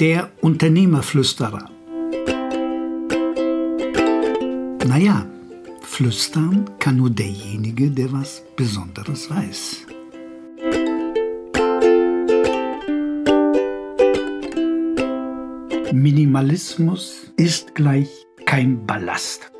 Der Unternehmerflüsterer. Naja, flüstern kann nur derjenige, der was Besonderes weiß. Minimalismus ist gleich kein Ballast.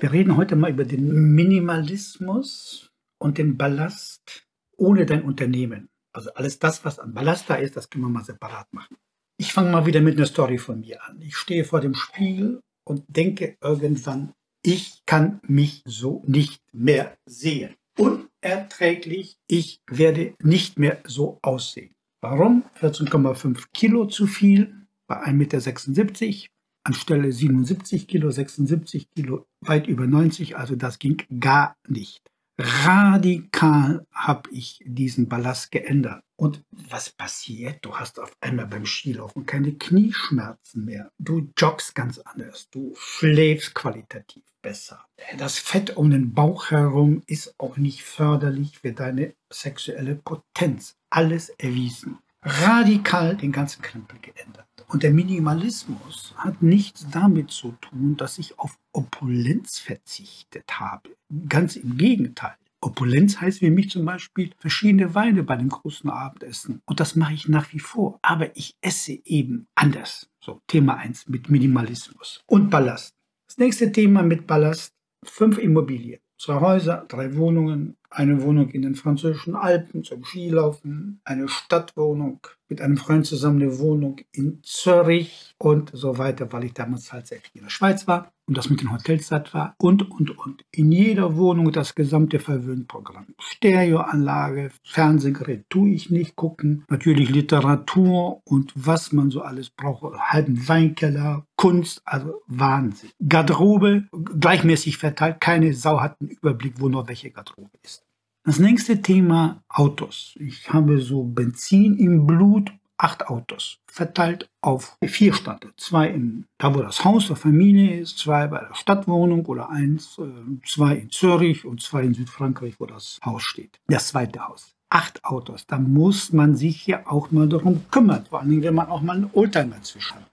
Wir reden heute mal über den Minimalismus und den Ballast ohne dein Unternehmen. Also alles das, was an Ballast da ist, das können wir mal separat machen. Ich fange mal wieder mit einer Story von mir an. Ich stehe vor dem Spiegel und denke irgendwann, ich kann mich so nicht mehr sehen. Unerträglich, ich werde nicht mehr so aussehen. Warum? 14,5 Kilo zu viel bei 1,76 Meter anstelle 77 Kilo, 76 Kilo, weit über 90, also das ging gar nicht. Radikal habe ich diesen Ballast geändert. Und was passiert? Du hast auf einmal beim Skilaufen keine Knieschmerzen mehr. Du joggst ganz anders. Du schläfst qualitativ besser. Das Fett um den Bauch herum ist auch nicht förderlich für deine sexuelle Potenz. Alles erwiesen. Radikal den ganzen Krempel geändert. Und der Minimalismus hat nichts damit zu tun, dass ich auf Opulenz verzichtet habe. Ganz im Gegenteil. Opulenz heißt für mich zum Beispiel verschiedene Weine bei dem großen Abendessen. Und das mache ich nach wie vor. Aber ich esse eben anders. So, Thema 1 mit Minimalismus. Und Ballast. Das nächste Thema mit Ballast. Fünf Immobilien. Zwei Häuser, drei Wohnungen, eine Wohnung in den französischen Alpen zum Skilaufen, eine Stadtwohnung, mit einem Freund zusammen eine Wohnung in Zürich und so weiter, weil ich damals halt sehr viel in der Schweiz war und das mit den Hotels satt war und, und, und. In jeder Wohnung das gesamte Verwöhnprogramm. Stereoanlage, Fernsehgerät tue ich nicht gucken, natürlich Literatur und was man so alles braucht, halben Weinkeller, Kunst, also Wahnsinn. Garderobe gleichmäßig verteilt, keine Sau hat einen Überblick, wo noch welche Garderobe ist. Das nächste Thema Autos. Ich habe so Benzin im Blut, acht Autos, verteilt auf vier Standorte. Zwei in, da wo das Haus der Familie ist, zwei bei der Stadtwohnung oder eins, äh, zwei in Zürich und zwei in Südfrankreich, wo das Haus steht. Das zweite Haus. Acht Autos. Da muss man sich ja auch mal darum kümmern. Vor allem, wenn man auch mal einen Oldtimer zwischen hat.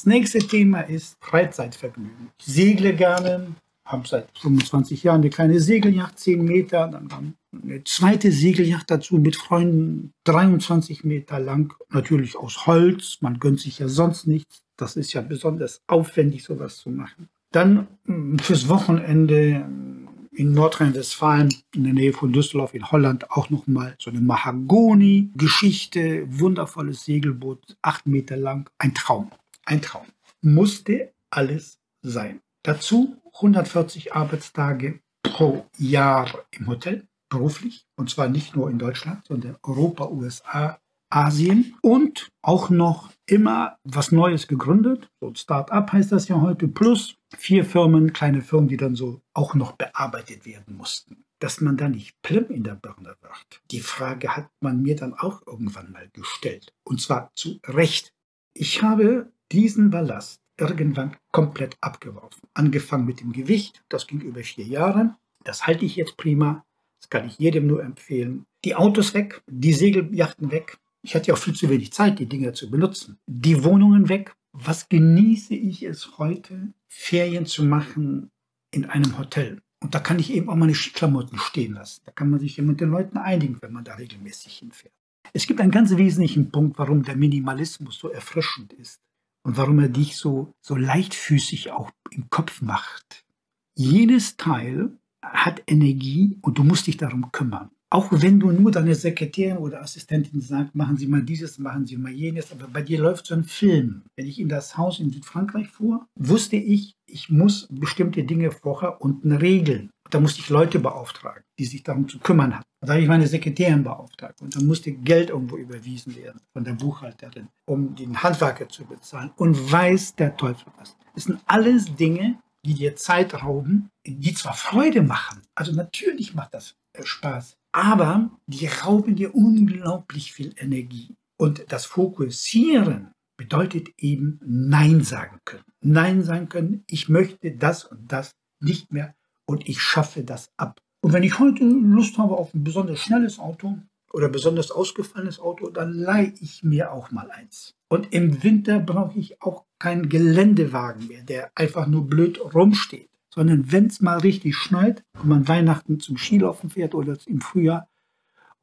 Das nächste Thema ist Freizeitvergnügen. Ich segle gerne, habe seit 25 Jahren eine kleine Segelyacht, 10 Meter, dann eine zweite Segelyacht dazu mit Freunden, 23 Meter lang, natürlich aus Holz, man gönnt sich ja sonst nichts, das ist ja besonders aufwendig, sowas zu machen. Dann hm, fürs Wochenende in Nordrhein-Westfalen, in der Nähe von Düsseldorf in Holland, auch nochmal so eine Mahagoni-Geschichte, wundervolles Segelboot, 8 Meter lang, ein Traum, ein Traum. Musste alles sein. Dazu 140 Arbeitstage pro Jahr im Hotel, beruflich. Und zwar nicht nur in Deutschland, sondern Europa, USA, Asien. Und auch noch immer was Neues gegründet. So ein Start-up heißt das ja heute. Plus vier Firmen, kleine Firmen, die dann so auch noch bearbeitet werden mussten. Dass man da nicht plem in der Birne wird. Die Frage hat man mir dann auch irgendwann mal gestellt. Und zwar zu Recht. Ich habe diesen Ballast irgendwann komplett abgeworfen. Angefangen mit dem Gewicht, das ging über vier Jahre. Das halte ich jetzt prima. Das kann ich jedem nur empfehlen. Die Autos weg, die Segeljachten weg. Ich hatte ja auch viel zu wenig Zeit, die Dinge zu benutzen. Die Wohnungen weg. Was genieße ich es heute, Ferien zu machen in einem Hotel? Und da kann ich eben auch meine Skiklamotten stehen lassen. Da kann man sich ja mit den Leuten einigen, wenn man da regelmäßig hinfährt. Es gibt einen ganz wesentlichen Punkt, warum der Minimalismus so erfrischend ist und warum er dich so, so leichtfüßig auch im Kopf macht. Jedes Teil hat Energie und du musst dich darum kümmern. Auch wenn du nur deine Sekretärin oder Assistentin sagst, machen Sie mal dieses, machen Sie mal jenes, aber bei dir läuft so ein Film. Wenn ich in das Haus in Südfrankreich fuhr, wusste ich, ich muss bestimmte Dinge vorher unten regeln. Da musste ich Leute beauftragen, die sich darum zu kümmern hatten. Da habe ich meine Sekretärin beauftragt und dann musste Geld irgendwo überwiesen werden von der Buchhalterin, um den Handwerker zu bezahlen. Und weiß der Teufel was. Das sind alles Dinge, die dir Zeit rauben, die zwar Freude machen, also natürlich macht das äh, Spaß, aber die rauben dir unglaublich viel Energie. Und das Fokussieren bedeutet eben Nein sagen können. Nein sagen können, ich möchte das und das nicht mehr und ich schaffe das ab. Und wenn ich heute Lust habe auf ein besonders schnelles Auto, oder besonders ausgefallenes Auto, dann leihe ich mir auch mal eins. Und im Winter brauche ich auch keinen Geländewagen mehr, der einfach nur blöd rumsteht. Sondern wenn es mal richtig schneit und man Weihnachten zum Skilaufen fährt oder im Frühjahr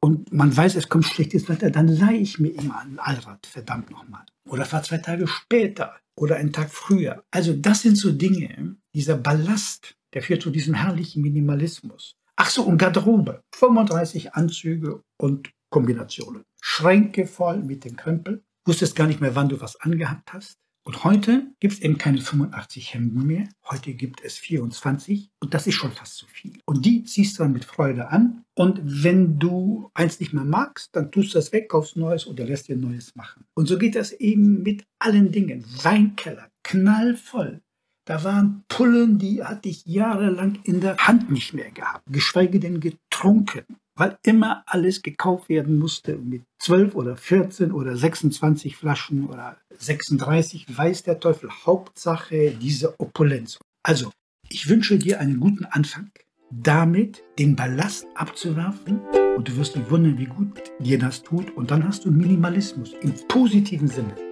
und man weiß, es kommt schlechtes Wetter, dann leihe ich mir immer ein Allrad, verdammt nochmal. Oder fahr zwei Tage später oder einen Tag früher. Also das sind so Dinge, dieser Ballast, der führt zu diesem herrlichen Minimalismus. Ach so, und Garderobe. 35 Anzüge und Kombinationen. Schränke voll mit den Krempel. Wusstest gar nicht mehr, wann du was angehabt hast. Und heute gibt es eben keine 85 Hemden mehr. Heute gibt es 24 und das ist schon fast zu viel. Und die ziehst du dann mit Freude an. Und wenn du eins nicht mehr magst, dann tust du das weg, kaufst Neues oder lässt dir Neues machen. Und so geht das eben mit allen Dingen. Weinkeller, knallvoll. Da waren Pullen, die hatte ich jahrelang in der Hand nicht mehr gehabt, geschweige denn getrunken, weil immer alles gekauft werden musste mit 12 oder 14 oder 26 Flaschen oder 36, weiß der Teufel. Hauptsache diese Opulenz. Also, ich wünsche dir einen guten Anfang, damit den Ballast abzuwerfen und du wirst dich wundern, wie gut dir das tut und dann hast du Minimalismus im positiven Sinne.